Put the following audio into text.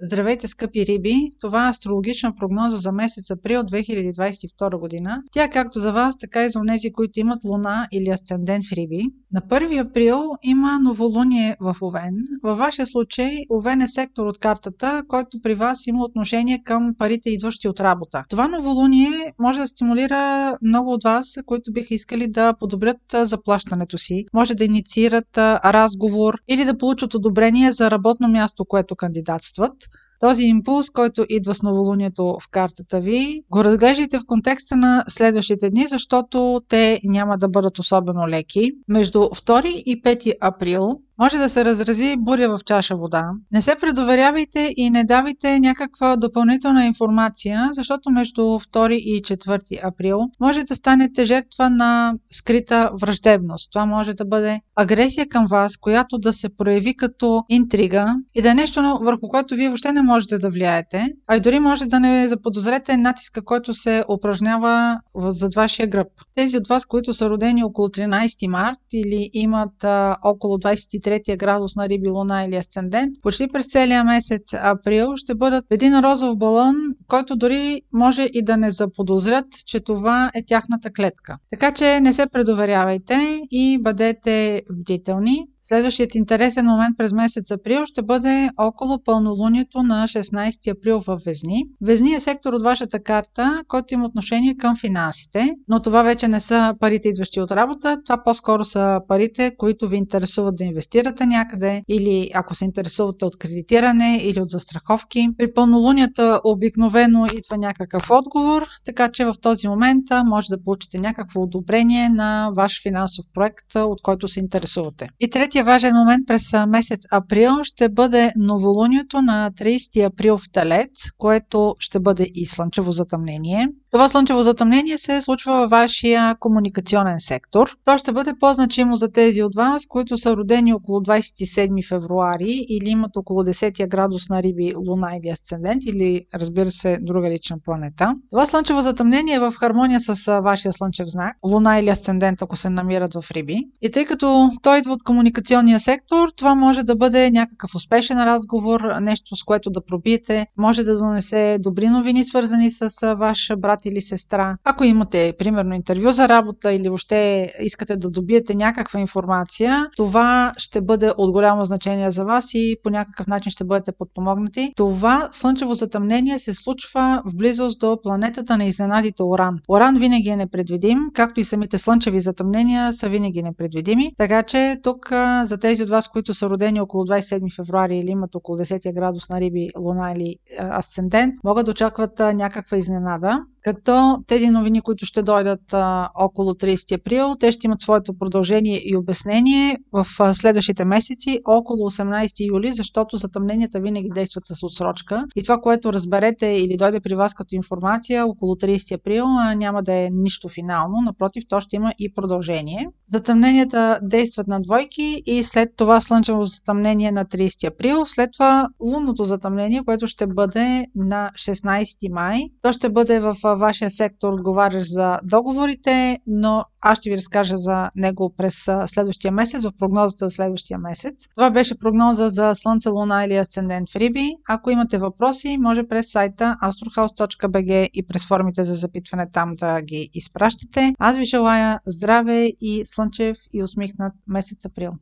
Здравейте, скъпи риби! Това е астрологична прогноза за месец април 2022 година. Тя е както за вас, така и за тези, които имат луна или асцендент в риби. На 1 април има новолуние в Овен. Във вашия случай Овен е сектор от картата, който при вас има отношение към парите, идващи от работа. Това новолуние може да стимулира много от вас, които биха искали да подобрят заплащането си. Може да инициират разговор или да получат одобрение за работно място, което кандидатстват. Този импулс, който идва с новолунието в картата ви, го разглеждайте в контекста на следващите дни, защото те няма да бъдат особено леки. Между 2 и 5 април може да се разрази буря в чаша вода. Не се предоверявайте и не давайте някаква допълнителна информация, защото между 2 и 4 април може да станете жертва на скрита враждебност. Това може да бъде агресия към вас, която да се прояви като интрига и да е нещо, върху което вие въобще не можете да влияете, а и дори може да не заподозрете натиска, който се упражнява зад вашия гръб. Тези от вас, които са родени около 13 март или имат а, около 23 третия градус на Риби, Луна или Асцендент, почти през целия месец април ще бъдат един розов балън, който дори може и да не заподозрят, че това е тяхната клетка. Така че не се предоверявайте и бъдете бдителни. Следващият интересен момент през месец април ще бъде около пълнолунието на 16 април в Везни. Везни е сектор от вашата карта, който има отношение към финансите, но това вече не са парите идващи от работа, това по-скоро са парите, които ви интересуват да инвестирате някъде или ако се интересувате от кредитиране или от застраховки. При пълнолунията обикновено идва някакъв отговор, така че в този момент може да получите някакво одобрение на ваш финансов проект, от който се интересувате. И третия Третия важен момент през месец април ще бъде новолунието на 30 април в Телец, което ще бъде и слънчево затъмнение. Това слънчево затъмнение се случва във вашия комуникационен сектор. То ще бъде по-значимо за тези от вас, които са родени около 27 февруари или имат около 10 градус на Риби, Луна или Асцендент или разбира се друга лична планета. Това слънчево затъмнение е в хармония с вашия слънчев знак, Луна или Асцендент, ако се намират в Риби. И тъй като той идва от комуникационния сектор, това може да бъде някакъв успешен разговор, нещо с което да пробиете, може да донесе добри новини, свързани с ваш брат или сестра. Ако имате, примерно, интервю за работа или въобще искате да добиете някаква информация, това ще бъде от голямо значение за вас и по някакъв начин ще бъдете подпомогнати. Това слънчево затъмнение се случва в близост до планетата на изненадите Оран. Оран винаги е непредвидим, както и самите слънчеви затъмнения са винаги непредвидими. Така че тук за тези от вас, които са родени около 27 февруари или имат около 10 градус на Риби, Луна или Асцендент, могат да очакват някаква изненада като тези новини, които ще дойдат а, около 30 април, те ще имат своето продължение и обяснение в а, следващите месеци, около 18 юли, защото затъмненията винаги действат с отсрочка. И това, което разберете или дойде при вас като информация около 30 април, а, няма да е нищо финално, напротив, то ще има и продължение. Затъмненията действат на двойки и след това слънчево затъмнение на 30 април, след това лунното затъмнение, което ще бъде на 16 май. То ще бъде в вашия сектор отговаряш за договорите, но аз ще ви разкажа за него през следващия месец, в прогнозата за следващия месец. Това беше прогноза за Слънце, Луна или Асцендент в Риби. Ако имате въпроси, може през сайта astrohouse.bg и през формите за запитване там да ги изпращате. Аз ви желая здраве и слънчев и усмихнат месец април.